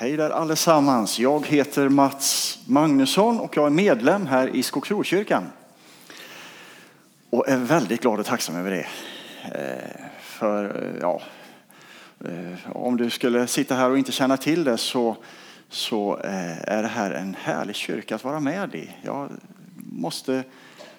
Hej där allesammans. Jag heter Mats Magnusson och jag är medlem här i Skogsrokyrkan. Och är väldigt glad och tacksam över det. Eh, för eh, ja, eh, om du skulle sitta här och inte känna till det så, så är det här en härlig kyrka att vara med i. Jag måste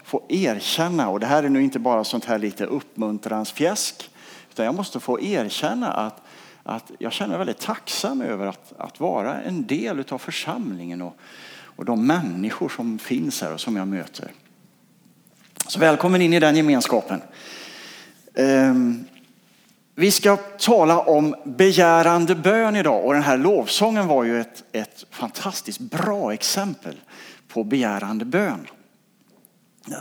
få erkänna, och det här är nu inte bara sånt här lite uppmuntransfjäsk, utan jag måste få erkänna att att jag känner mig väldigt tacksam över att, att vara en del av församlingen och, och de människor som finns här och som jag möter. Så välkommen in i den gemenskapen. Um, vi ska tala om begärande bön idag och den här lovsången var ju ett, ett fantastiskt bra exempel på begärande bön.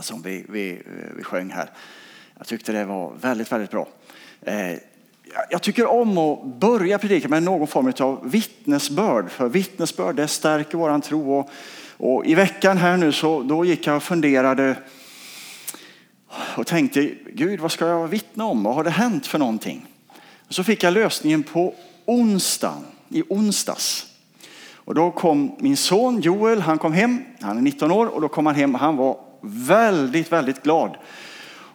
Som vi, vi, vi sjöng här. Jag tyckte det var väldigt, väldigt bra. Eh, jag tycker om att börja predika med någon form av vittnesbörd. För vittnesbörd det stärker våran tro. Och, och I veckan här nu så då gick jag och funderade och tänkte, Gud vad ska jag vittna om? Vad har det hänt för någonting? Och så fick jag lösningen på onsdagen, i onsdags. Och då kom min son Joel, han kom hem, han är 19 år och då kom han hem och han var väldigt, väldigt glad.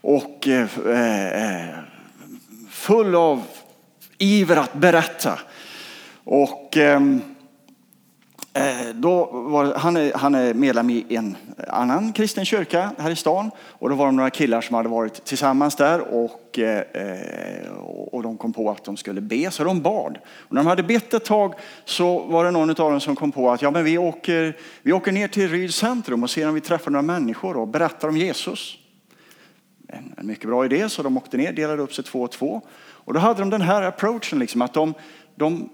Och eh, eh full av iver att berätta. Och ehm, eh, då var, han, är, han är medlem i en annan kristen kyrka här i stan. Och då var det några killar som hade varit tillsammans där och, eh, och de kom på att de skulle be, så de bad. Och när de hade bett ett tag så var det någon av dem som kom på att ja, men vi, åker, vi åker ner till Ryds centrum och ser om vi träffar några människor och berättar om Jesus en, en mycket bra idé, så de åkte ner, delade upp sig två och två. Och då hade de den här approachen, liksom, att de, de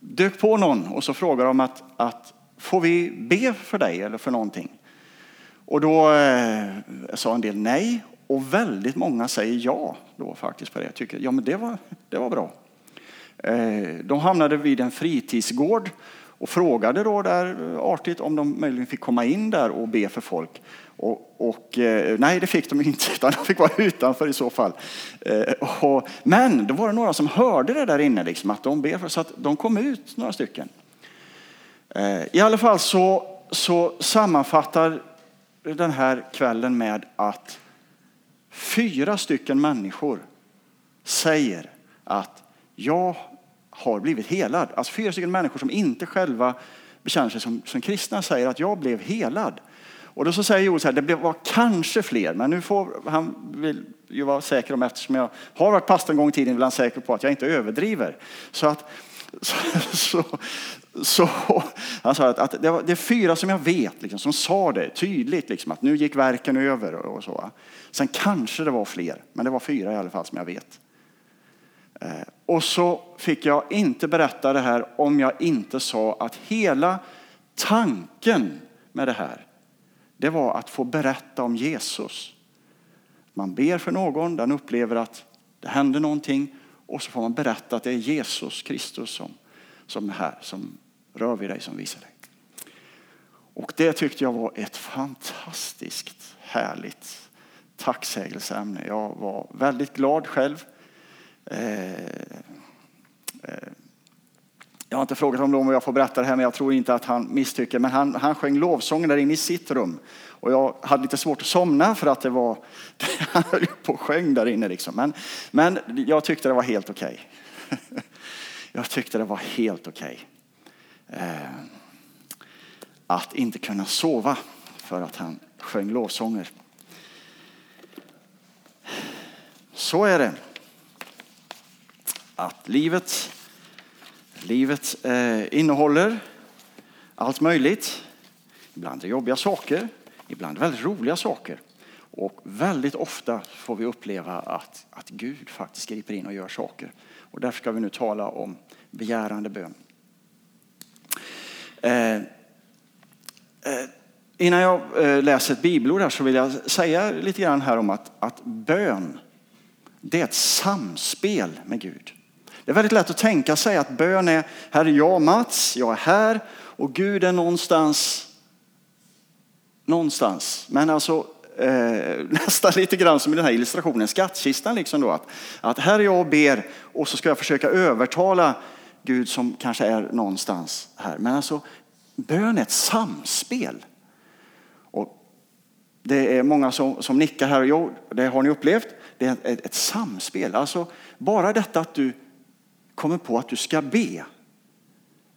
dök på någon och så frågade de att, att får vi be för dig eller för någonting? Och då eh, sa en del nej och väldigt många säger ja då faktiskt på det. Jag tycker, ja men det var, det var bra. Eh, de hamnade vid en fritidsgård och frågade då där artigt om de möjligen fick komma in där och be för folk. Och, och, eh, nej, det fick de inte, utan de fick vara utanför i så fall. Eh, och, men då var det några som hörde det där inne, liksom, att de ber för, så att de kom ut, några stycken. Eh, I alla fall så, så sammanfattar den här kvällen med att fyra stycken människor säger att jag har blivit helad. Alltså fyra stycken människor som inte själva bekänner sig som, som kristna säger att jag blev helad. Och då så säger Joel så här, det var kanske fler, men nu får han vill ju vara säker om, eftersom jag har varit pastor en gång i tiden, vill han säker på att jag inte överdriver. Så att så, så, så han sa att, att det, var, det är fyra som jag vet liksom, som sa det tydligt, liksom, att nu gick verken över och så. Sen kanske det var fler, men det var fyra i alla fall som jag vet. Eh, och så fick jag inte berätta det här om jag inte sa att hela tanken med det här det var att få berätta om Jesus. Man ber för någon, den upplever att det händer någonting och så får man berätta att det är Jesus Kristus som, som är här, som rör vid dig, som visar dig. Och det tyckte jag var ett fantastiskt härligt tacksägelseämne. Jag var väldigt glad själv. Eh, eh, jag har inte frågat honom om jag får berätta det här, men jag tror inte att han misstycker. Men han, han sjöng lovsången där inne i sitt rum. Och jag hade lite svårt att somna för att det var, han höll på och sjöng där inne. Liksom. Men, men jag tyckte det var helt okej. Okay. Jag tyckte det var helt okej. Okay. Att inte kunna sova för att han sjöng lovsånger. Så är det. Att livet Livet eh, innehåller allt möjligt. Ibland är jobbiga saker, ibland väldigt roliga saker. Och väldigt ofta får vi uppleva att, att Gud faktiskt griper in och gör saker. Och därför ska vi nu tala om begärande bön. Eh, eh, innan jag eh, läser ett bibelord här så vill jag säga lite grann här om att, att bön, det är ett samspel med Gud. Det är väldigt lätt att tänka sig att bön är, här är jag Mats, jag är här och Gud är någonstans, någonstans. Men alltså eh, nästan lite grann som i den här illustrationen, skattkistan liksom då. Att, att här är jag och ber och så ska jag försöka övertala Gud som kanske är någonstans här. Men alltså, bön är ett samspel. Och det är många som, som nickar här. Jo, det har ni upplevt. Det är ett, ett samspel. Alltså, bara detta att du kommer på att du ska be.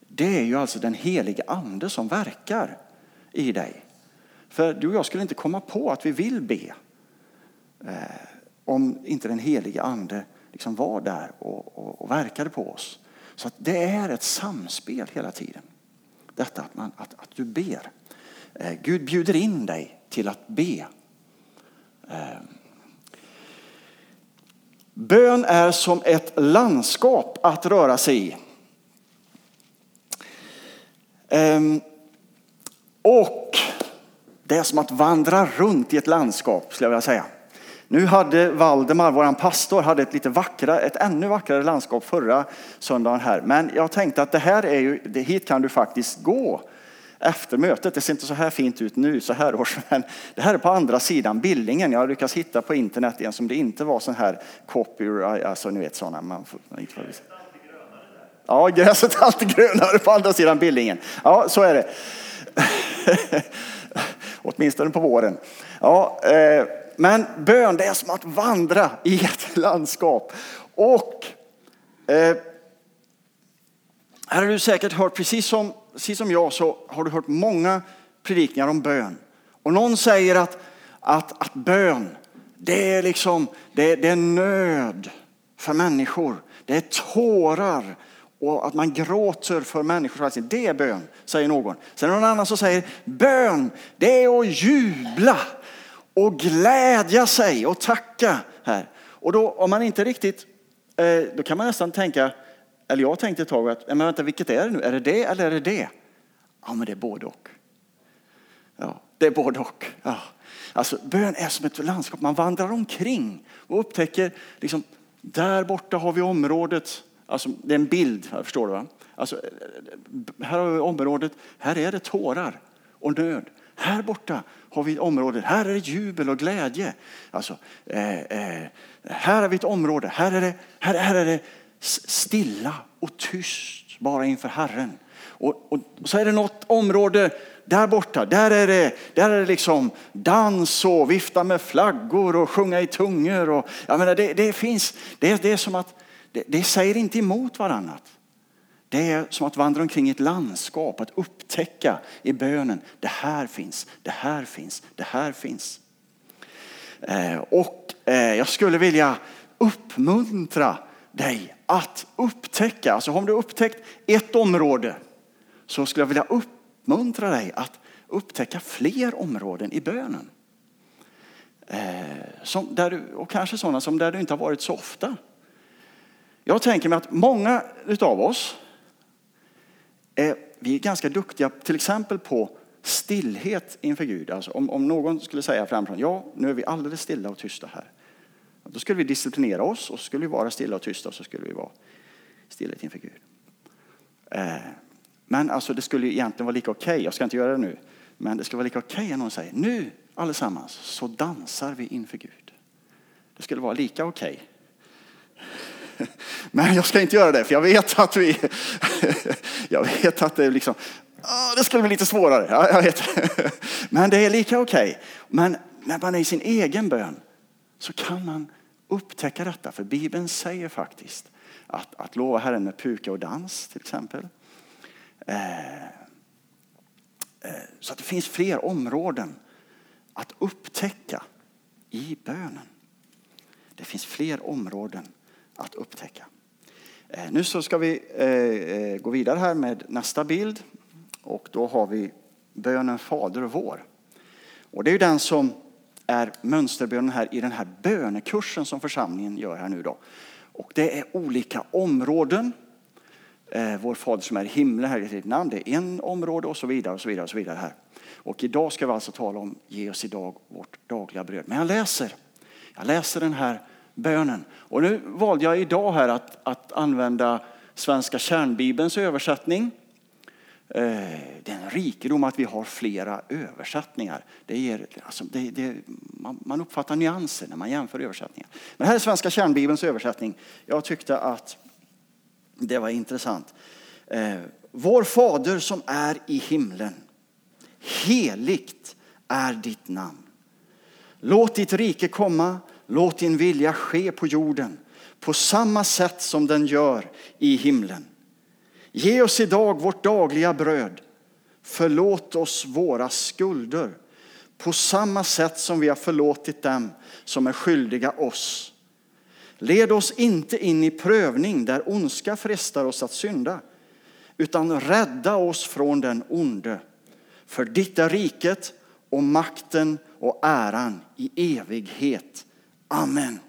Det är ju alltså den helige ande som verkar i dig. För du och jag skulle inte komma på att vi vill be eh, om inte den helige ande liksom var där och, och, och verkade på oss. Så det är ett samspel hela tiden. Detta att, man, att, att du ber. Eh, Gud bjuder in dig till att be. Eh, bön är som ett landskap att röra sig i. Ehm, och det är som att vandra runt i ett landskap, skulle jag vilja säga. Nu hade Valdemar, vår pastor, hade ett lite vackra, ett ännu vackrare landskap förra söndagen här. Men jag tänkte att det här är ju, hit kan du faktiskt gå efter mötet. Det ser inte så här fint ut nu så här års, men det här är på andra sidan Billingen. Jag har lyckats hitta på internet igen som det inte var sån här copyright, alltså ni vet sådana. Man får, Ja, gräset är alltid grönare på andra sidan Billingen. Ja, så är det. Åtminstone på våren. Ja, eh, men bön det är som att vandra i ett landskap. Och eh, här har du säkert hört, precis som, precis som jag, så har du hört många predikningar om bön. Och någon säger att, att, att bön, det är liksom, det, det är nöd för människor. Det är tårar och att man gråter för människor. Det är bön, säger någon. Sen är det någon annan som säger bön, det är att jubla och glädja sig och tacka här. Och då om man inte riktigt, eh, då kan man nästan tänka, eller jag tänkte ett tag att, men vänta, vilket är det nu? Är det det eller är det det? Ja, men det är både och. Ja, det är både och. Ja. Alltså, bön är som ett landskap. Man vandrar omkring och upptäcker, liksom, där borta har vi området. Alltså, det är en bild, förstår du? Va? Alltså, här har vi området, här är det tårar och nöd. Här borta har vi ett område, här är det jubel och glädje. Alltså, eh, eh, här har vi ett område, här är, det, här, här är det stilla och tyst bara inför Herren. Och, och, så är det något område där borta, där är det, där är det liksom dans och vifta med flaggor och sjunga i tungor. Och, jag menar, det, det finns, det, det är som att det, det säger inte emot varandra. Det är som att vandra omkring i ett landskap, att upptäcka i bönen, det här finns, det här finns, det här finns. Eh, och eh, jag skulle vilja uppmuntra dig att upptäcka, alltså om du har upptäckt ett område så skulle jag vilja uppmuntra dig att upptäcka fler områden i bönen. Eh, som där du, och kanske sådana som där du inte har varit så ofta. Jag tänker mig att många utav oss är vi är ganska duktiga till exempel på stillhet inför Gud. Alltså om, om någon skulle säga framför ja nu är vi alldeles stilla och tysta här. Då skulle vi disciplinera oss och så skulle vi vara stilla och tysta och så skulle vi vara stillhet inför Gud. Eh, men alltså det skulle egentligen vara lika okej, okay. jag ska inte göra det nu, men det skulle vara lika okej okay om någon säger nu allesammans så dansar vi inför Gud. Det skulle vara lika okej. Okay. Men jag ska inte göra det, för jag vet att vi... Jag vet att det är liksom... Ah, det skulle bli lite svårare, ja, jag vet. Men det är lika okej. Okay. Men när man är i sin egen bön så kan man upptäcka detta. För Bibeln säger faktiskt att, att lova Herren med puka och dans till exempel. Eh, eh, så att det finns fler områden att upptäcka i bönen. Det finns fler områden att upptäcka. Eh, nu så ska vi eh, eh, gå vidare här med nästa bild. Och då har vi bönen Fader vår. Och det är ju den som är mönsterbönen här i den här bönekursen som församlingen gör här nu då. Och det är olika områden. Eh, vår fader som är i himlen, här i ditt namn, det är en område och så vidare och så vidare och så vidare här. Och idag ska vi alltså tala om ge oss idag vårt dagliga bröd. Men jag läser, jag läser den här bönen. Och nu valde jag idag här att, att använda Svenska kärnbibelns översättning. Eh, den det är en rikedom att vi har flera översättningar. Det ger, alltså, det, det, man, man, uppfattar nyanser när man jämför översättningar. Men här är Svenska kärnbibelns översättning. Jag tyckte att Det var intressant. Eh, vår fader som är i himlen. Heligt är ditt namn. Låt ditt rike komma, låt din vilja ske på jorden på samma sätt som den gör i himlen. Ge oss idag vårt dagliga bröd. Förlåt oss våra skulder på samma sätt som vi har förlåtit dem som är skyldiga oss. Led oss inte in i prövning där ondska frestar oss att synda, utan rädda oss från den onde. För ditt är riket och makten och äran i evighet. Amen.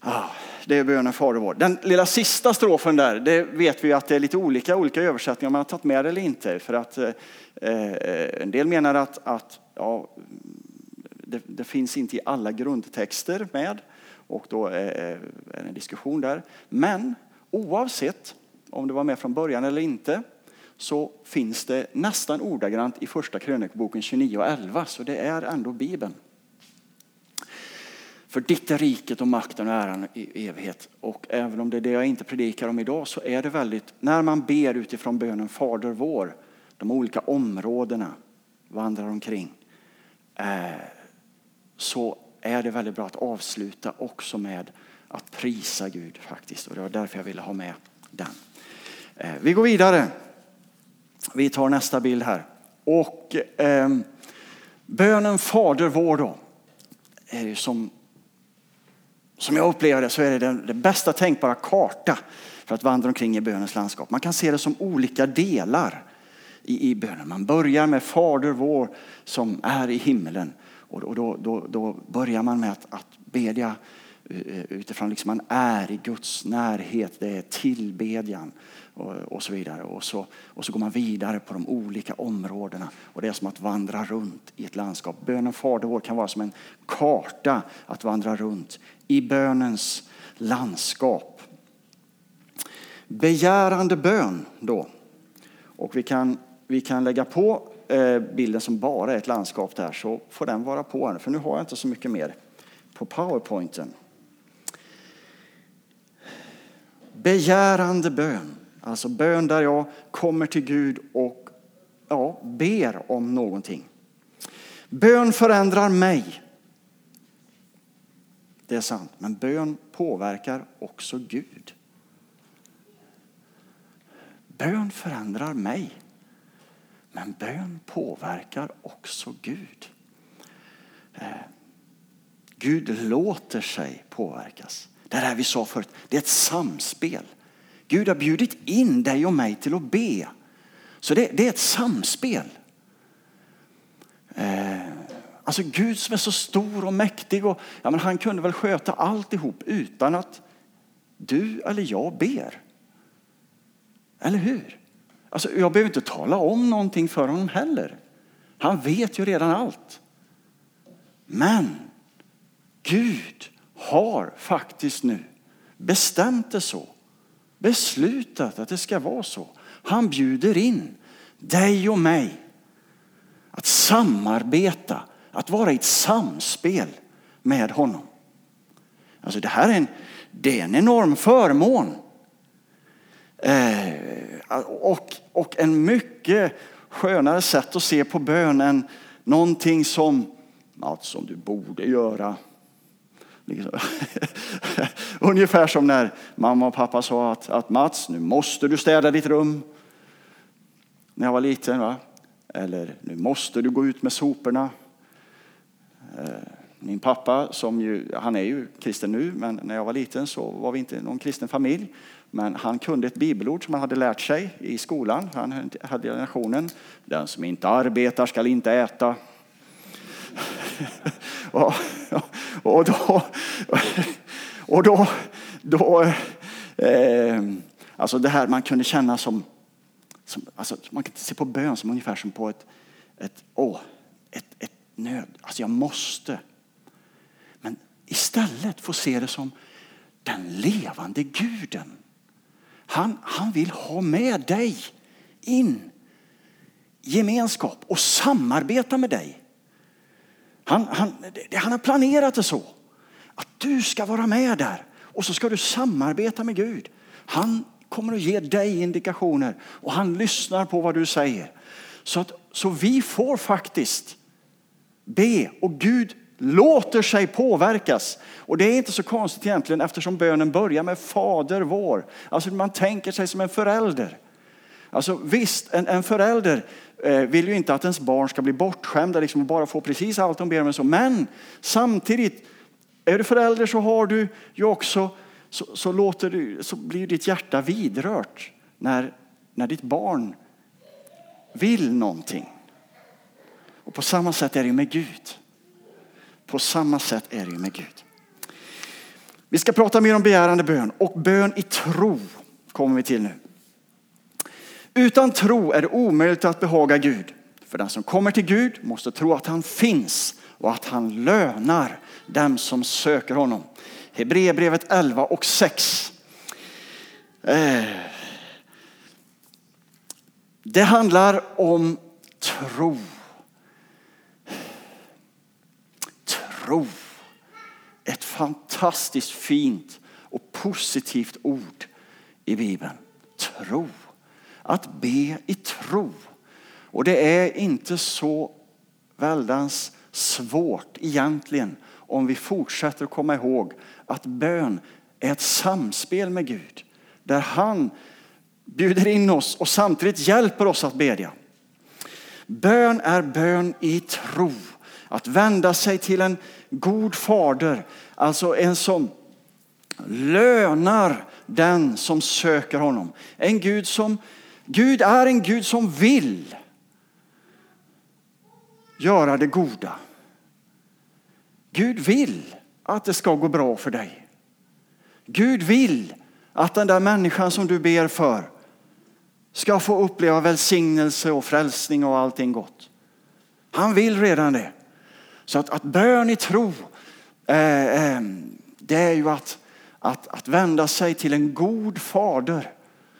Ah, det är bönen Fader vår. Den lilla sista strofen där, det vet vi att det är lite olika olika översättningar om man har tagit med det eller inte. För att eh, eh en del menar att, att ja, det, det, finns inte i alla grundtexter med och då är, är det en diskussion där. Men oavsett om det var med från början eller inte så finns det nästan ordagrant i första krönikboken 29 och 11, så det är ändå Bibeln. För ditt är riket och makten och äran i evighet. Och även om det är det jag inte predikar om idag så är det väldigt, när man ber utifrån bönen Fader vår, de olika områdena vandrar omkring, eh, så är det väldigt bra att avsluta också med att prisa Gud faktiskt. Och det var därför jag ville ha med den. Eh, vi går vidare. Vi tar nästa bild här. Och eh, bönen Fader vår då, är ju som, som jag upplever det så är det den, den bästa tänkbara karta för att vandra omkring i bönens landskap. Man kan se det som olika delar i, i bönen. Man börjar med Fader vår som är i himmelen. Och då, då, då börjar man med att, att bedja Eh, utifrån liksom man är i Guds närhet. Det är tillbedjan och, och, så vidare. Och så, och så går man vidare på de olika områdena. Och det är som att vandra runt i ett landskap. Bönen Fader vår kan vara som en karta att vandra runt i bönens landskap. Begärande bön då. Och vi kan, vi kan lägga på eh, bilden som bara är ett landskap där så får den vara på. För nu har jag inte så mycket mer på powerpointen. Begärande bön. Alltså bön där jag kommer till Gud och ja, ber om någonting. Bön förändrar mig. Det är sant, men bön påverkar också Gud. Bön förändrar mig, men bön påverkar också Gud. Eh, Gud låter sig påverkas. Det här vi sa förut, det är ett samspel. Gud har bjudit in dig och mig till att be. Så det, det är ett samspel. Eh, alltså Gud som är så stor och mäktig, och, ja, men han kunde väl sköta alltihop utan att du eller jag ber. Eller hur? Alltså, jag behöver inte tala om någonting för honom heller. Han vet ju redan allt. Men Gud har faktiskt nu bestämt det så beslutat att det ska vara så. Han bjuder in dig och mig att samarbeta, att vara i ett samspel med honom. Alltså det här är en, det är en enorm förmån. Eh, och, och en mycket skönare sätt att se på bön än någonting som, något som du borde göra Liksom. Ungefär som när mamma och pappa sa att, att Mats, nu måste du städa ditt rum. När jag var liten. Va? Eller nu måste du gå ut med soporna. Eh, min pappa, som ju, han är ju kristen nu, men när jag var liten så var vi inte någon kristen familj. Men han kunde ett bibelord som han hade lärt sig i skolan. Han hade generationen. Den som inte arbetar skall inte äta. och, och då, och då, då eh, alltså det här man kunde känna som, som alltså man kan se på bön som ungefär som på ett, ett, åh, ett, ett nöd. Alltså jag måste. Men istället få se det som den levande guden. Han, han vill ha med dig in gemenskap och samarbeta med dig. Han, han, han har planerat det så. Att du ska vara med där och så ska du samarbeta med Gud. Han kommer att ge dig indikationer och han lyssnar på vad du säger. Så, att, så vi får faktiskt be och Gud låter sig påverkas. Och det är inte så konstigt egentligen eftersom bönen börjar med Fader vår. Alltså man tänker sig som en förälder. Alltså visst, en, en förälder eh, vill ju inte att ens barn ska bli bortskämda liksom, och bara få precis allt de ber om. Så. Men samtidigt, är du förälder så har du ju också, så, så, låter du, så blir ditt hjärta vidrört när, när ditt barn vill någonting. Och på samma sätt är det med Gud. På samma sätt är det med Gud. Vi ska prata mer om begärande bön och bön i tro kommer vi till nu. Utan tro är det omöjligt att behaga Gud. För den som kommer till Gud måste tro att han finns och att han lönar dem som söker honom. Hebreerbrevet 11 och 6. Eh. Det handlar om tro. Tro. Ett fantastiskt fint och positivt ord i Bibeln. Tro. Att be i tro. Och det är inte så väldans svårt egentligen om vi fortsätter att komma ihåg att bön är ett samspel med Gud. Där han bjuder in oss och samtidigt hjälper oss att bedja. Bön är bön i tro. Att vända sig till en god fader, alltså en som lönar den som söker honom. En Gud som, Gud är en Gud som vill göra det goda. Gud vill att det ska gå bra för dig. Gud vill att den där människan som du ber för ska få uppleva välsignelse och frälsning och allting gott. Han vill redan det. Så att, att bön i tro, eh, eh, det är ju att, att, att vända sig till en god fader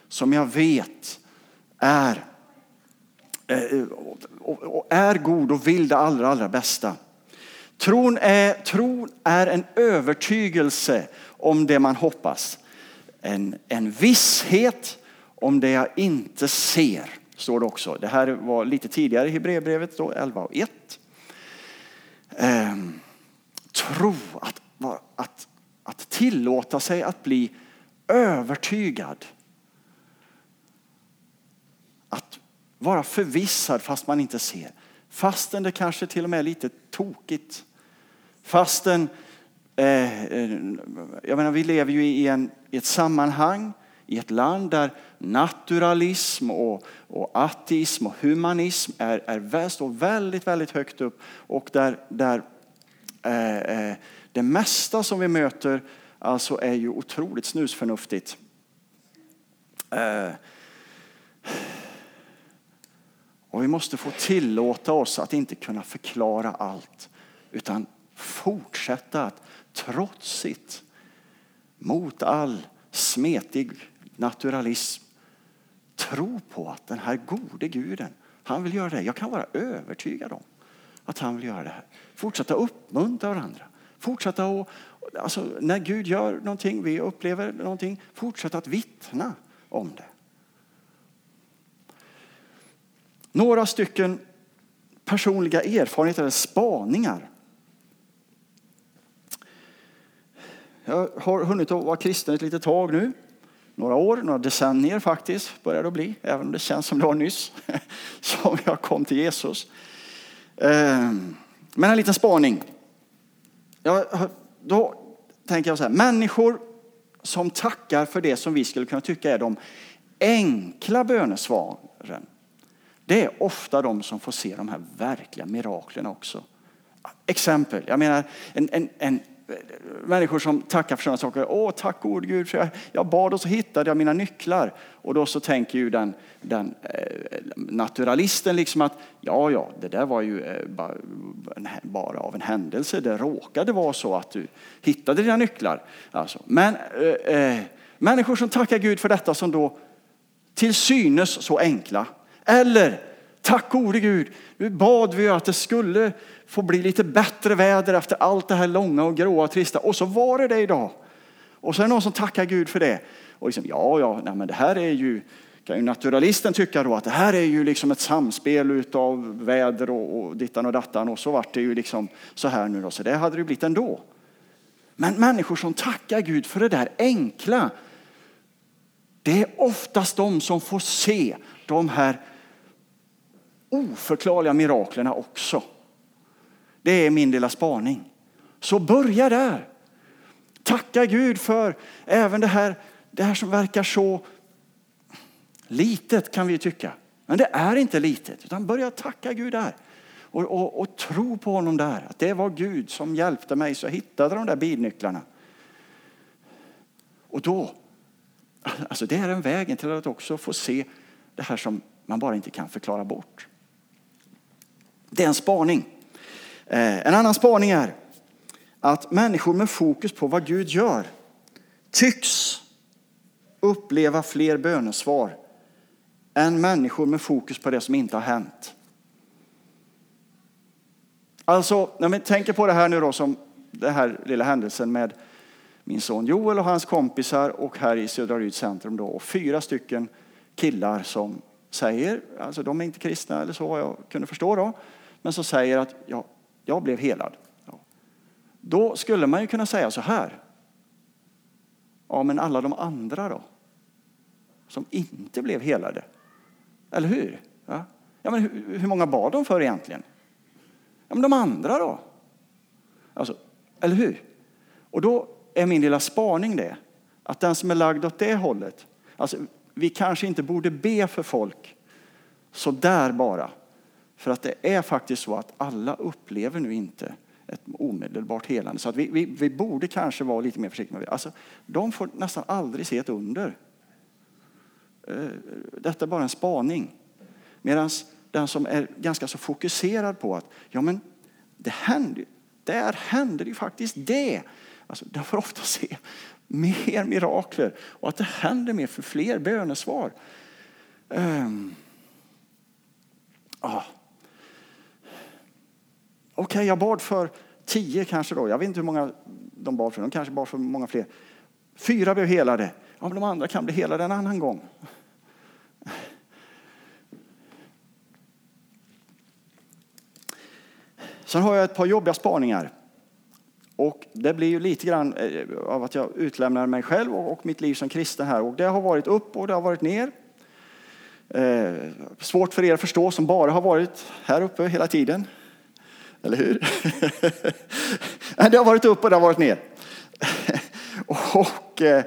som jag vet är, eh, är god och vill det allra, allra bästa. Tron är, tron är en övertygelse om det man hoppas. En, en visshet om det jag inte ser, står det också. Det här var lite tidigare i Hebreerbrevet, 11 och 1. Ehm, tro, att, att, att tillåta sig att bli övertygad. Att vara förvissad fast man inte ser. Fastän det kanske till och med är lite tokigt. Fastän, eh, eh, jag menar vi lever ju i, en, i ett sammanhang i ett land där naturalism och, och ateism och humanism är, är, står väldigt, väldigt högt upp och där, där eh, eh, det mesta som vi möter alltså är ju otroligt snusförnuftigt. Eh, och vi måste få tillåta oss att inte kunna förklara allt utan fortsätta att trotsigt mot all smetig naturalism tro på att den här gode guden, han vill göra det. Jag kan vara övertygad om att han vill göra det här. Fortsätta uppmuntra varandra. Fortsätta att, alltså, när Gud gör någonting, vi upplever någonting, fortsätta att vittna om det. Några stycken personliga erfarenheter eller spaningar. Jag har hunnit att vara kristen ett litet tag nu några år, några decennier faktiskt börjar det bli, även om det känns som det var nyss som jag kom till Jesus. Ehm, men en liten spaning. då tänker jag så här, människor som tackar för det som vi skulle kunna tycka är de enkla bönesvaren. Det är ofta de som får se de här verkliga miraklen också. Exempel, jag menar en, en, en människor som tackar för sådana saker. Åh, tack gode Gud, för jag, jag bad och så hittade jag mina nycklar. Och då så tänker ju den, den eh, naturalisten liksom att ja, ja, det där var ju eh, bara, bara, av en händelse. Det råkade vara så att du hittade dina nycklar. Alltså, men eh, eh människor som tackar Gud för detta som då till synes så enkla. Eller Tack gode Gud, nu bad vi att det skulle få bli lite bättre väder efter allt det här långa och gråa och trista. Och så var det det idag. Och så är det någon som tackar Gud för det. och liksom, ja, ja, nej, men det här är ju, kan ju naturalisten tycka då att det här är ju liksom ett samspel av väder och, och dittan och dattan och så vart det ju liksom så här nu då, så det hade det ju blivit ändå. Men människor som tackar Gud för det där enkla, det är oftast de som får se de här oförklarliga miraklerna också. Det är min lilla spaning. Så börja där. Tacka Gud för även det här, det här som verkar så litet kan vi tycka. Men det är inte litet, utan börja tacka Gud där. Och, och, och, tro på honom där. Att det var Gud som hjälpte mig så jag hittade de där bilnycklarna. Och då, alltså det är en vägen till att också få se det här som man bara inte kan förklara bort. Det är en spaning. Eh, en annan spaning är att människor med fokus på vad Gud gör tycks uppleva fler bönesvar än människor med fokus på det som inte har hänt. Alltså, när vi tänker på det här nu då som den här lilla händelsen med min son Joel och hans kompisar och här i Södra Ryds centrum då och fyra stycken killar som säger, alltså de är inte kristna eller så vad jag kunde förstå då, men som säger att ja, jag blev helad. Ja. Då skulle man ju kunna säga så här. Ja, men alla de andra då? Som inte blev helade. Eller hur? Ja, ja men hur, hur många bad de för egentligen? Ja, men de andra då? Alltså, eller hur? Och då är min lilla spaning det, att den som är lagd åt det hållet, alltså vi kanske inte borde be för folk så där bara. För att det är faktiskt så att alla upplever nu inte ett omedelbart helande. Så att vi, vi, vi borde kanske vara lite mer försiktiga. Alltså, de får nästan aldrig se ett under. Eh, detta är bara en spaning. Medan den som är ganska så fokuserad på att ja, men det händer, där händer ju faktiskt det. Alltså, den får ofta se mer mirakler och att det händer mer för fler bönesvar. Um, ah. Okej, okay, jag bad för tio kanske då. Jag vet inte hur många de bad för. De kanske bad för många fler. Fyra blev helade. Ja, men de andra kan bli helade en annan gång. Sen har jag ett par jobbiga spaningar. Och det blir ju lite grann eh, av att jag utlämnar mig själv och mitt liv som kristen här. Och det har varit upp och det har varit ner. Eh, svårt för er att förstå som bara har varit här uppe hela tiden. Eller hur? det har varit upp och det har varit ner. och eh,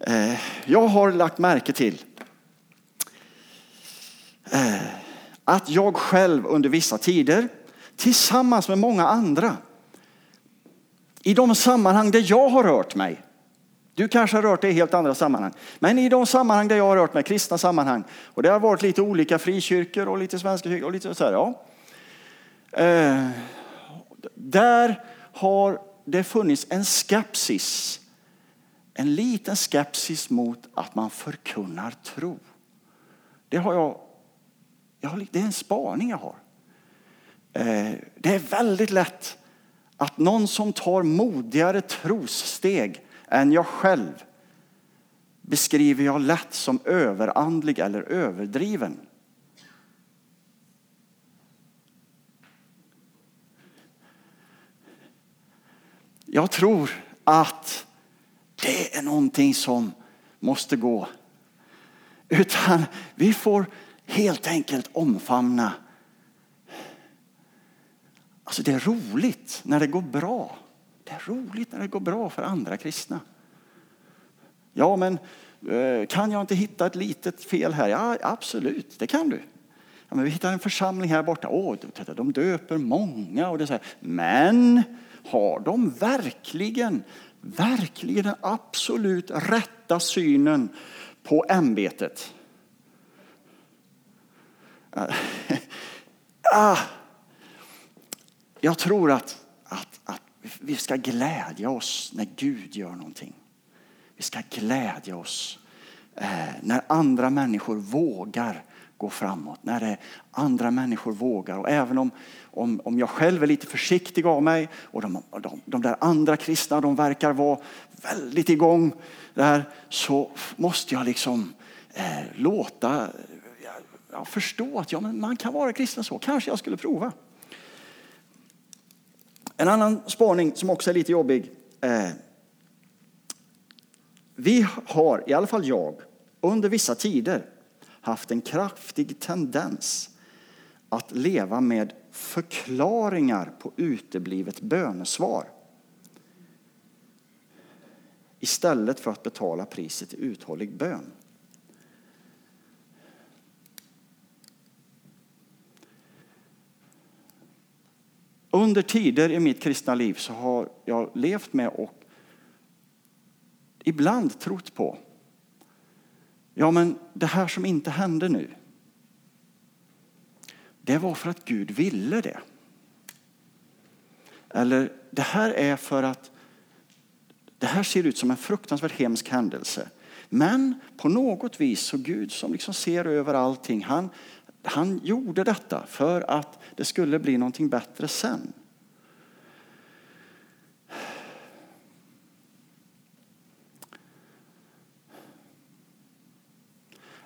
eh, jag har lagt märke till eh, att jag själv under vissa tider tillsammans med många andra i de sammanhang där jag har rört mig du kanske har rört dig i helt andra sammanhang. Men i de sammanhang där jag har rört mig, kristna sammanhang, och det har varit lite olika frikyrkor och lite svenska kyrkor och lite så här, ja. Eh, där har det funnits en skepsis. En liten skepsis mot att man förkunnar tro. Det har jag, jag det är en spaning jag har. Eh, det är väldigt lätt att någon som tar modigare trossteg än jag själv beskriver jag lätt som överandlig eller överdriven. Jag tror att det är någonting som måste gå. Utan vi får helt enkelt omfamna. Alltså det är roligt när det går bra. Det är roligt när det går bra för andra kristna. Ja, men eh, kan jag inte hitta ett litet fel här? Ja, absolut, det kan du. Ja, men vi hittar en församling här borta. Åh, de döper många. Och det så här. Men har de verkligen, verkligen den absolut rätta synen på ämbetet? Ah, jag tror att, att, att vi ska glädja oss när Gud gör någonting. Vi ska glädja oss eh, när andra människor vågar gå framåt, när det andra människor vågar. Och även om, om, om jag själv är lite försiktig av mig och de, de, de där andra kristna de verkar vara väldigt igång där så måste jag liksom eh, låta ja, förstå att ja, men man kan vara kristen så. Kanske jag skulle prova. En annan spaning som också är lite jobbig. Eh, vi har, i alla fall jag, under vissa tider haft en kraftig tendens att leva med förklaringar på uteblivet bönesvar istället för att betala priset i uthållig bön. Under tider i mitt kristna liv så har jag levt med och ibland trott på Ja, men det här som inte hände nu, det var för att Gud ville det. Eller det här är för att det här ser ut som en fruktansvärt hemsk händelse. Men på något vis så Gud som liksom ser över allting, han, han gjorde detta för att det skulle bli någonting bättre sen.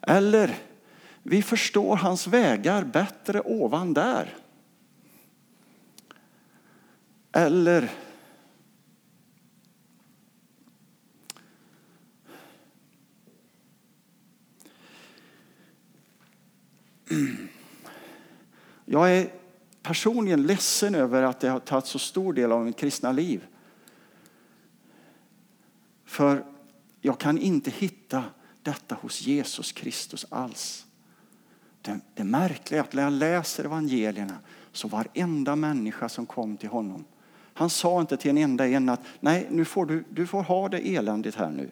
Eller vi förstår hans vägar bättre ovan där. Eller Jag är personligen ledsen över att det har tagit så stor del av mitt kristna liv. För jag kan inte hitta detta hos Jesus Kristus alls. Det, det märkliga är att när jag läser evangelierna så varenda människa som kom till honom, han sa inte till en enda en att nej, nu får du, du får ha det eländigt här nu.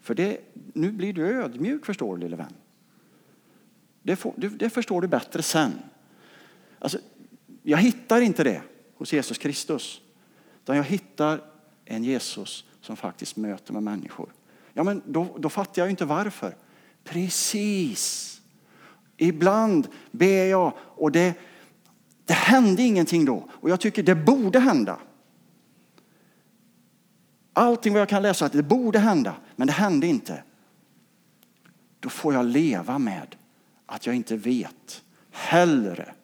För det, nu blir du ödmjuk förstår du lille vän. Det, får, det förstår du bättre sen. Alltså, jag hittar inte det hos Jesus Kristus. Utan jag hittar en Jesus som faktiskt möter med människor. Ja, men då, då fattar jag inte varför. Precis. Ibland ber jag och det, det hände ingenting då. Och jag tycker det borde hända. Allting vad jag kan läsa att det borde hända, men det hände inte. Då får jag leva med att jag inte vet hellre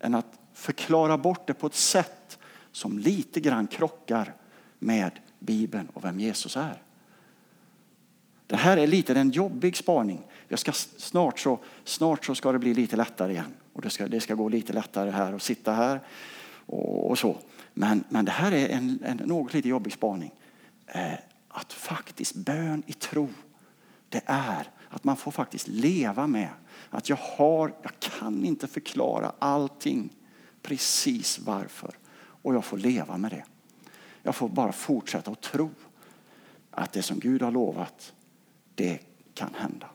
än att förklara bort det på ett sätt som lite grann krockar med Bibeln och vem Jesus är. Det här är lite en jobbig spaning. Jag ska, snart, så, snart så ska det bli lite lättare igen. Och det ska, det ska gå lite lättare här och sitta här och, och så. Men, men det här är en, en något lite jobbig spaning. Eh, att faktiskt bön i tro, det är att man får faktiskt leva med att jag har, jag kan inte förklara allting precis varför. Och jag får leva med det. Jag får bara fortsätta att tro att det som Gud har lovat det kan hända.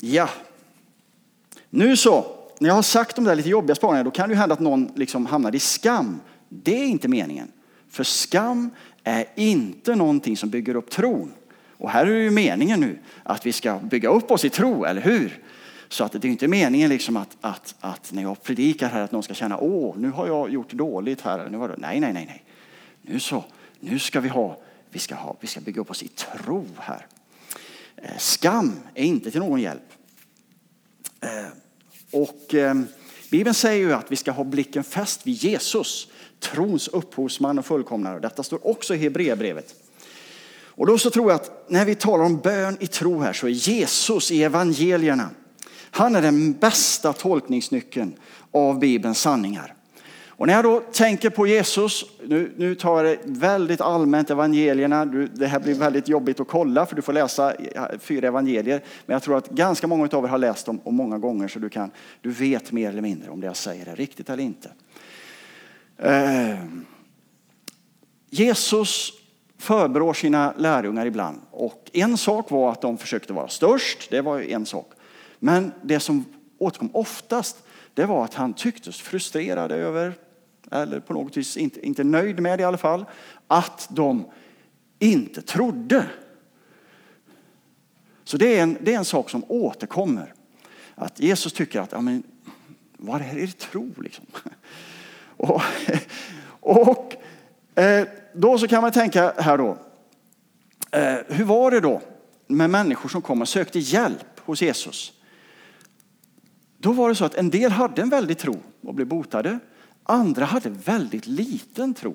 Ja, nu så. När jag har sagt de där lite jobbiga spaningarna då kan det hända att någon liksom hamnar i skam. Det är inte meningen. För skam är inte någonting som bygger upp tron. Och här är det ju meningen nu att vi ska bygga upp oss i tro, eller hur? Så att det är inte meningen liksom att, att, att när jag predikar här att någon ska känna åh, nu har jag gjort dåligt här. Nu var det. Nej, nej, nej, nej. Nu så nu ska vi ha, vi ska ha, vi ska bygga upp oss i tro här. Eh, skam är inte till någon hjälp. Eh, och eh, Bibeln säger ju att vi ska ha blicken fäst vid Jesus, trons upphovsman och fullkomnare. Detta står också i Hebreerbrevet. Och då så tror jag att när vi talar om bön i tro här så är Jesus i evangelierna, han är den bästa tolkningsnyckeln av Bibelns sanningar. Och när jag då tänker på Jesus, nu, nu tar jag det väldigt allmänt evangelierna, du, det här blir väldigt jobbigt att kolla för du får läsa fyra evangelier. Men jag tror att ganska många av er har läst dem och många gånger så du, kan, du vet mer eller mindre om det jag säger är riktigt eller inte. Eh, Jesus förberår sina lärjungar ibland och en sak var att de försökte vara störst, det var en sak. Men det som återkom oftast det var att han tycktes frustrerad över eller på något vis inte, inte nöjd med i alla fall, att de inte trodde. Så det är en, det är en sak som återkommer. Att Jesus tycker att, ja, men, vad är er tro liksom? Och, och eh, då så kan man tänka här då, eh, hur var det då med människor som kom och sökte hjälp hos Jesus? Då var det så att en del hade en väldig tro och blev botade. Andra hade väldigt liten tro,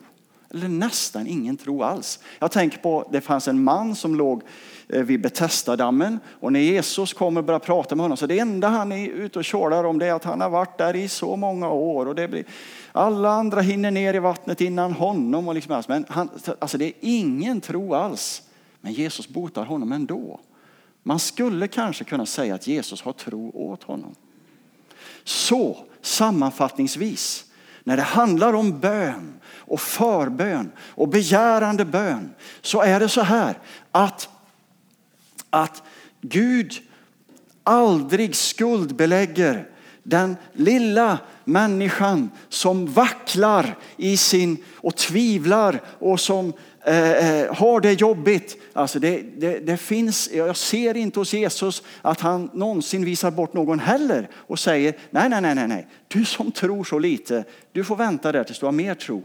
eller nästan ingen tro alls. Jag tänker på, det fanns en man som låg eh, vid Betestadammen och när Jesus kommer och börjar prata med honom så det enda han är ute och tjålar om det är att han har varit där i så många år och det blir, alla andra hinner ner i vattnet innan honom. Och liksom, men han, alltså det är ingen tro alls. Men Jesus botar honom ändå. Man skulle kanske kunna säga att Jesus har tro åt honom. Så sammanfattningsvis, när det handlar om bön och förbön och begärande bön så är det så här att, att Gud aldrig skuldbelägger den lilla människan som vacklar i sin och tvivlar och som Eh, eh, har det jobbigt. Alltså det, det, det, finns, jag ser inte hos Jesus att han någonsin visar bort någon heller och säger nej, nej, nej, nej, nej. du som tror så lite, du får vänta där tills du har mer tro.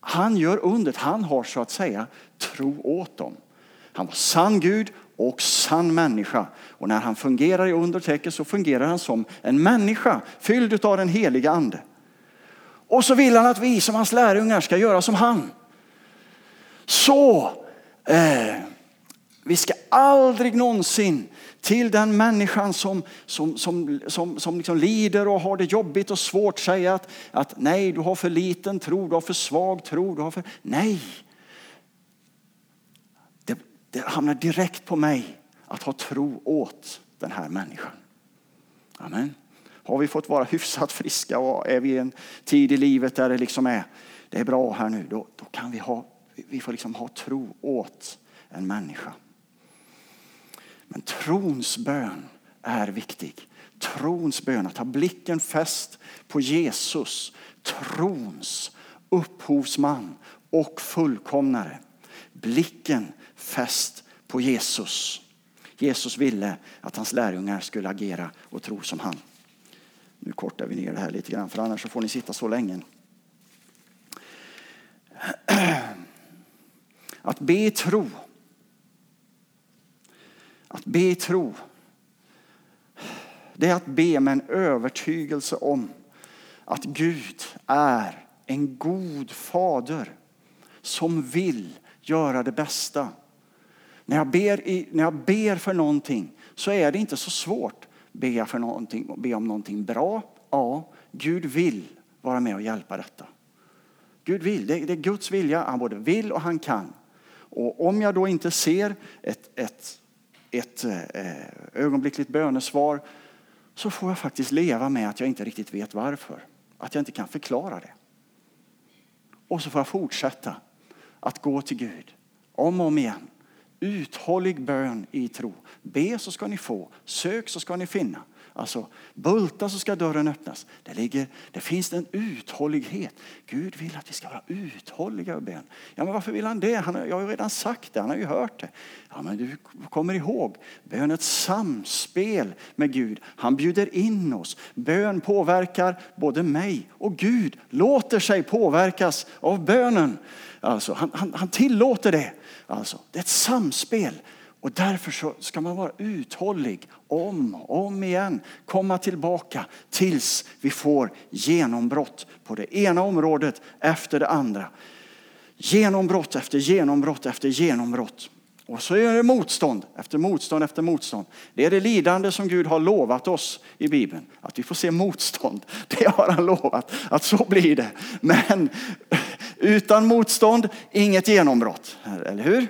Han gör undret, han har så att säga tro åt dem. Han var sann Gud och sann människa. Och när han fungerar i undertecken så fungerar han som en människa fylld av den heliga ande. Och så vill han att vi som hans lärjungar ska göra som han. Så eh, vi ska aldrig någonsin till den människan som, som, som, som, som liksom lider och har det jobbigt och svårt säga att, att nej, du har för liten tro, du har för svag tro. Du har för... Nej, det, det hamnar direkt på mig att ha tro åt den här människan. Amen. Har vi fått vara hyfsat friska och är vi i en tid i livet där det liksom är, det är bra här nu, då, då kan vi ha, vi får liksom ha tro åt en människa. Men trons bön är viktig. Trons bön, att ha blicken fäst på Jesus, trons upphovsman och fullkomnare. Blicken fäst på Jesus. Jesus ville att hans lärjungar skulle agera och tro som han. Nu kortar vi ner det här lite grann för annars får ni sitta så länge. Att be i tro. Att be i tro. Det är att be med en övertygelse om att Gud är en god fader som vill göra det bästa. När jag ber, i, när jag ber för någonting så är det inte så svårt. Be, jag för någonting, be om någonting bra? Ja, Gud vill vara med och hjälpa detta. Gud vill, det, det är Guds vilja. Han både vill och han kan. Och om jag då inte ser ett, ett, ett eh, ögonblickligt bönesvar så får jag faktiskt leva med att jag inte riktigt vet varför. Att jag inte kan förklara det. Och så får jag fortsätta att gå till Gud om och om igen Uthållig bön i tro. Be så ska ni få, sök så ska ni finna. Alltså, bulta så ska dörren öppnas. Det, ligger, det finns en uthållighet. Gud vill att vi ska vara uthålliga i bön. Ja, men varför vill han det? Han, jag har ju redan sagt det, han har ju hört det. Ja, men du kommer ihåg, bön är ett samspel med Gud. Han bjuder in oss. Bön påverkar både mig och Gud låter sig påverkas av bönen. Alltså, han, han, han tillåter det. Alltså, det är ett samspel. Och därför så ska man vara uthållig om och om igen. Komma tillbaka tills vi får genombrott på det ena området efter det andra. Genombrott efter genombrott efter genombrott. Och så är det motstånd efter motstånd efter motstånd. Det är det lidande som Gud har lovat oss i Bibeln. Att vi får se motstånd. Det har han lovat att så blir det. Men utan motstånd, inget genombrott. Eller hur?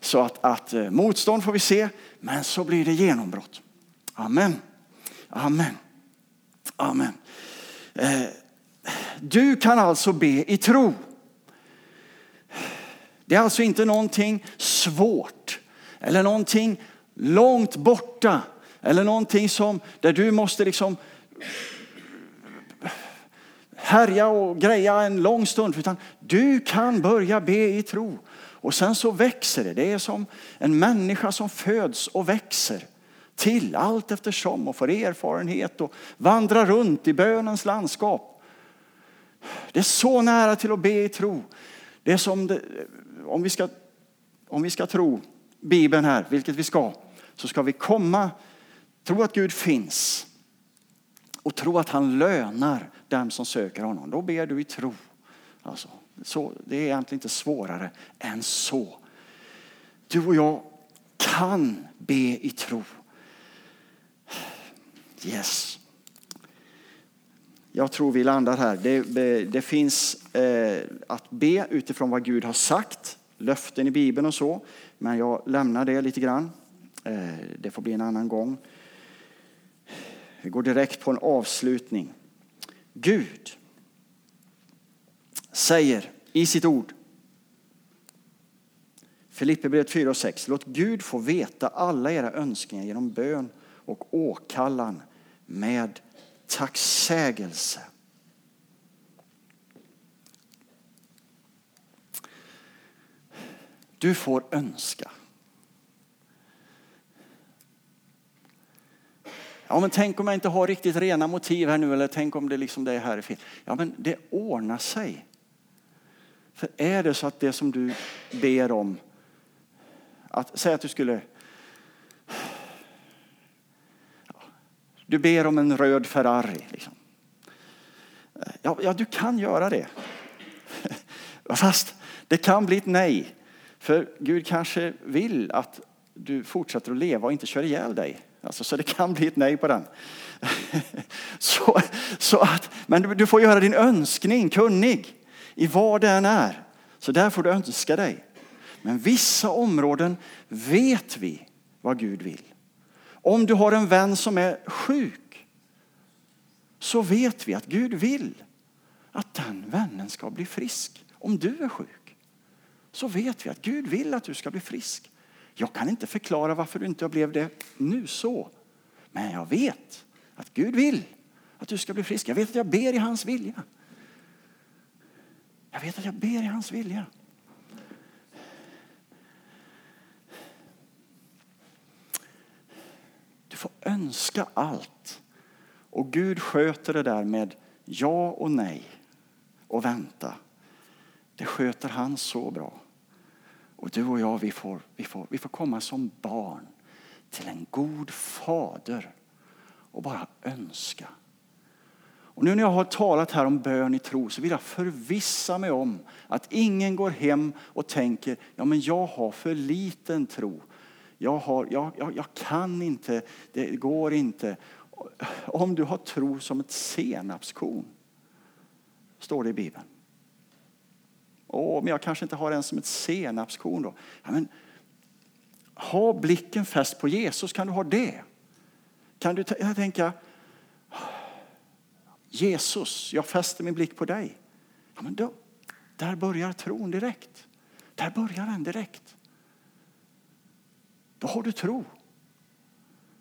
Så att, att eh, motstånd får vi se, men så blir det genombrott. Amen. Amen. Amen. Eh, du kan alltså be i tro. Det är alltså inte någonting svårt eller någonting långt borta eller någonting som där du måste liksom härja och greja en lång stund. Utan du kan börja be i tro. Och sen så växer det. Det är som en människa som föds och växer till allt eftersom och får erfarenhet och vandrar runt i bönens landskap. Det är så nära till att be i tro. Det är som det, om, vi ska, om vi ska tro Bibeln här, vilket vi ska, så ska vi komma, tro att Gud finns och tro att han lönar dem som söker honom. Då ber du i tro. Alltså, så, det är egentligen inte svårare än så. Du och jag kan be i tro. Yes. Jag tror vi landar här. Det, det finns eh, att be utifrån vad Gud har sagt, löften i Bibeln och så. Men jag lämnar det lite grann. Eh, det får bli en annan gång. Vi går direkt på en avslutning. Gud säger i sitt ord Filipperbrevet 4 och 6. Låt Gud få veta alla era önskningar genom bön och åkallan med tacksägelse. Du får önska. Ja, men tänk om jag inte har riktigt rena motiv här nu eller tänk om det liksom det här är fel. Ja, men det ordnar sig. För är det så att det som du ber om, att säga att du skulle Du ber om en röd Ferrari. Liksom. Ja, ja, du kan göra det. Fast det kan bli ett nej. För Gud kanske vill att du fortsätter att leva och inte kör ihjäl dig. Alltså, så det kan bli ett nej på den. så, så att, men du, du får göra din önskning kunnig i vad den är. Så där får du önska dig. Men vissa områden vet vi vad Gud vill. Om du har en vän som är sjuk så vet vi att Gud vill att den vännen ska bli frisk. Om du är sjuk så vet vi att Gud vill att du ska bli frisk. Jag kan inte förklara varför du inte blev det nu så. Men jag vet att Gud vill att du ska bli frisk. Jag vet att jag ber i hans vilja. Jag vet att jag ber i hans vilja. Du får önska allt. Och Gud sköter det där med ja och nej och vänta. Det sköter han så bra. Och du och jag, vi får, vi får, vi får komma som barn till en god fader och bara önska. Och nu när jag har talat här om bön i tro så vill jag förvissa mig om att ingen går hem och tänker ja men jag har för liten tro. Jag, har, jag, jag, jag kan inte, det går inte. Om du har tro som ett senapskorn, står det i Bibeln. Åh, men jag kanske inte har en som ett senapskorn då. Ja, men, ha blicken fäst på Jesus, kan du ha det? Kan du tänka, Jesus, jag fäster min blick på dig. Ja, men då, där börjar tron direkt. Där börjar den direkt. Då har du tro.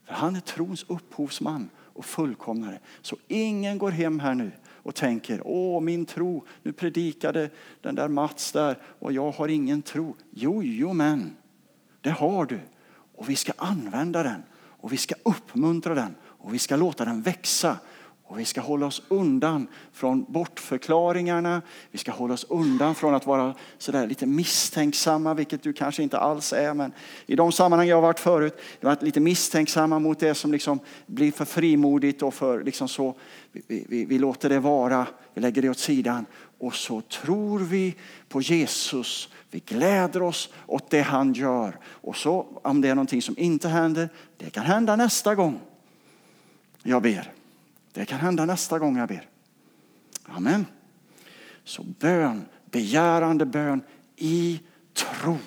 För han är trons upphovsman och fullkomnare. Så ingen går hem här nu och tänker, åh min tro, nu predikade den där Mats där och jag har ingen tro. Jo, jo men, det har du. Och vi ska använda den och vi ska uppmuntra den och vi ska låta den växa och vi ska hålla oss undan från bortförklaringarna. Vi ska hålla oss undan från att vara sådär lite misstänksamma, vilket du kanske inte alls är. Men i de sammanhang jag har varit förut, du har varit lite misstänksamma mot det som liksom blir för frimodigt och för liksom så. Vi, vi, vi låter det vara, vi lägger det åt sidan och så tror vi på Jesus. Vi gläder oss åt det han gör. Och så om det är någonting som inte händer, det kan hända nästa gång jag ber. Det kan hända nästa gång jag ber. Amen. Så bön, begärande bön i tro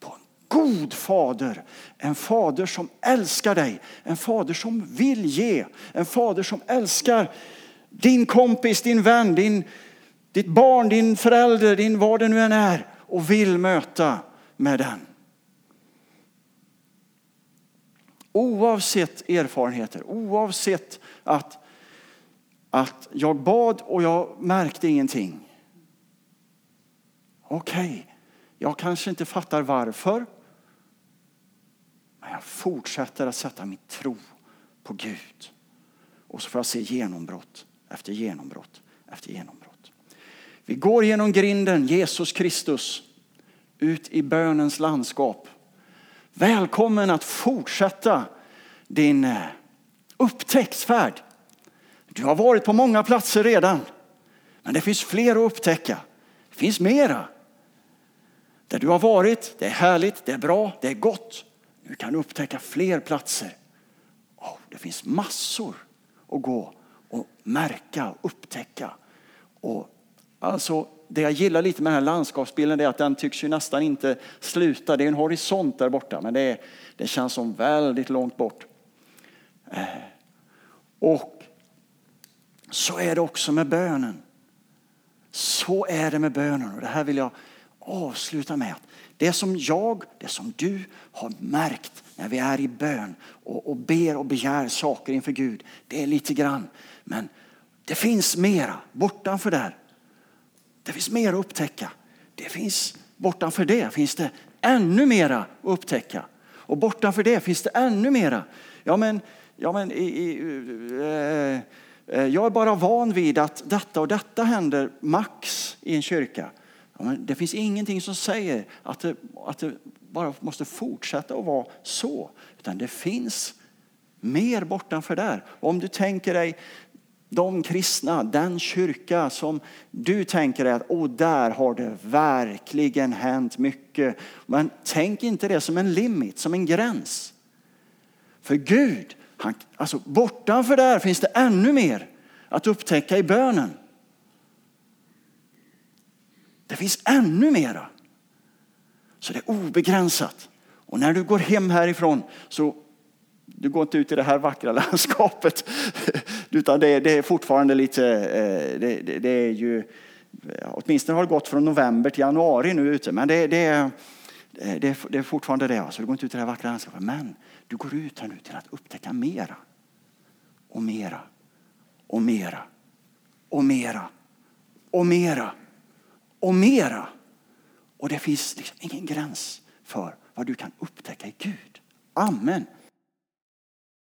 på en god fader. En fader som älskar dig, en fader som vill ge, en fader som älskar din kompis, din vän, din, ditt barn, din förälder, din vad det nu än är och vill möta med den. Oavsett erfarenheter, oavsett att att jag bad och jag märkte ingenting. Okej, okay. Jag kanske inte fattar varför. Men jag fortsätter att sätta min tro på Gud. Och så får jag se genombrott efter genombrott efter genombrott. Vi går genom grinden Jesus Kristus ut i bönens landskap. Välkommen att fortsätta din eh, upptäcktsfärd. Du har varit på många platser redan, men det finns fler att upptäcka. Det finns mera. Där du har varit, det är härligt, det är bra, det är gott. Nu kan du upptäcka fler platser. Oh, det finns massor att gå och märka och upptäcka. Och alltså, det jag gillar lite med den här landskapsbilden är att den tycks ju nästan inte sluta. Det är en horisont där borta, men det, är, det känns som väldigt långt bort. Eh, och så är det också med bönen. Så är det med bönen. Och det här vill jag avsluta med. Det som jag, det som du har märkt när vi är i bön och, och ber och begär saker inför Gud, det är lite grann. Men det finns mera bortanför där. Det finns mer att upptäcka. Det finns, bortanför det finns det ännu mera att upptäcka. Och bortanför det finns det ännu mera. Ja, men, ja, men i, i, eh, Eh, jag är bara van vid att detta och detta händer max i en kyrka. Ja, men det finns ingenting som säger att det, att det bara måste fortsätta att vara så. Utan det finns mer bortanför där. Om du tänker dig de kristna, den kyrka som du tänker dig att oh, där har det verkligen hänt mycket. Men tänk inte det som en limit, som en gräns. För Gud, han, alltså bortanför där finns det ännu mer att upptäcka i bönen. Det finns ännu mera. Så det är obegränsat. Och när du går hem härifrån så du går inte ut i det här vackra landskapet. Utan det, det är fortfarande lite, eh, det, det, det, är ju, åtminstone har det gått från november till januari nu ute. Men det, det, det, det är fortfarande det. Så du går inte ut i det här vackra landskapet. Men du går ut här nu till att upptäcka mera. Och mera. Och mera. Och mera. Och mera. Och mera. Och det finns liksom ingen gräns för vad du kan upptäcka i Gud. Amen.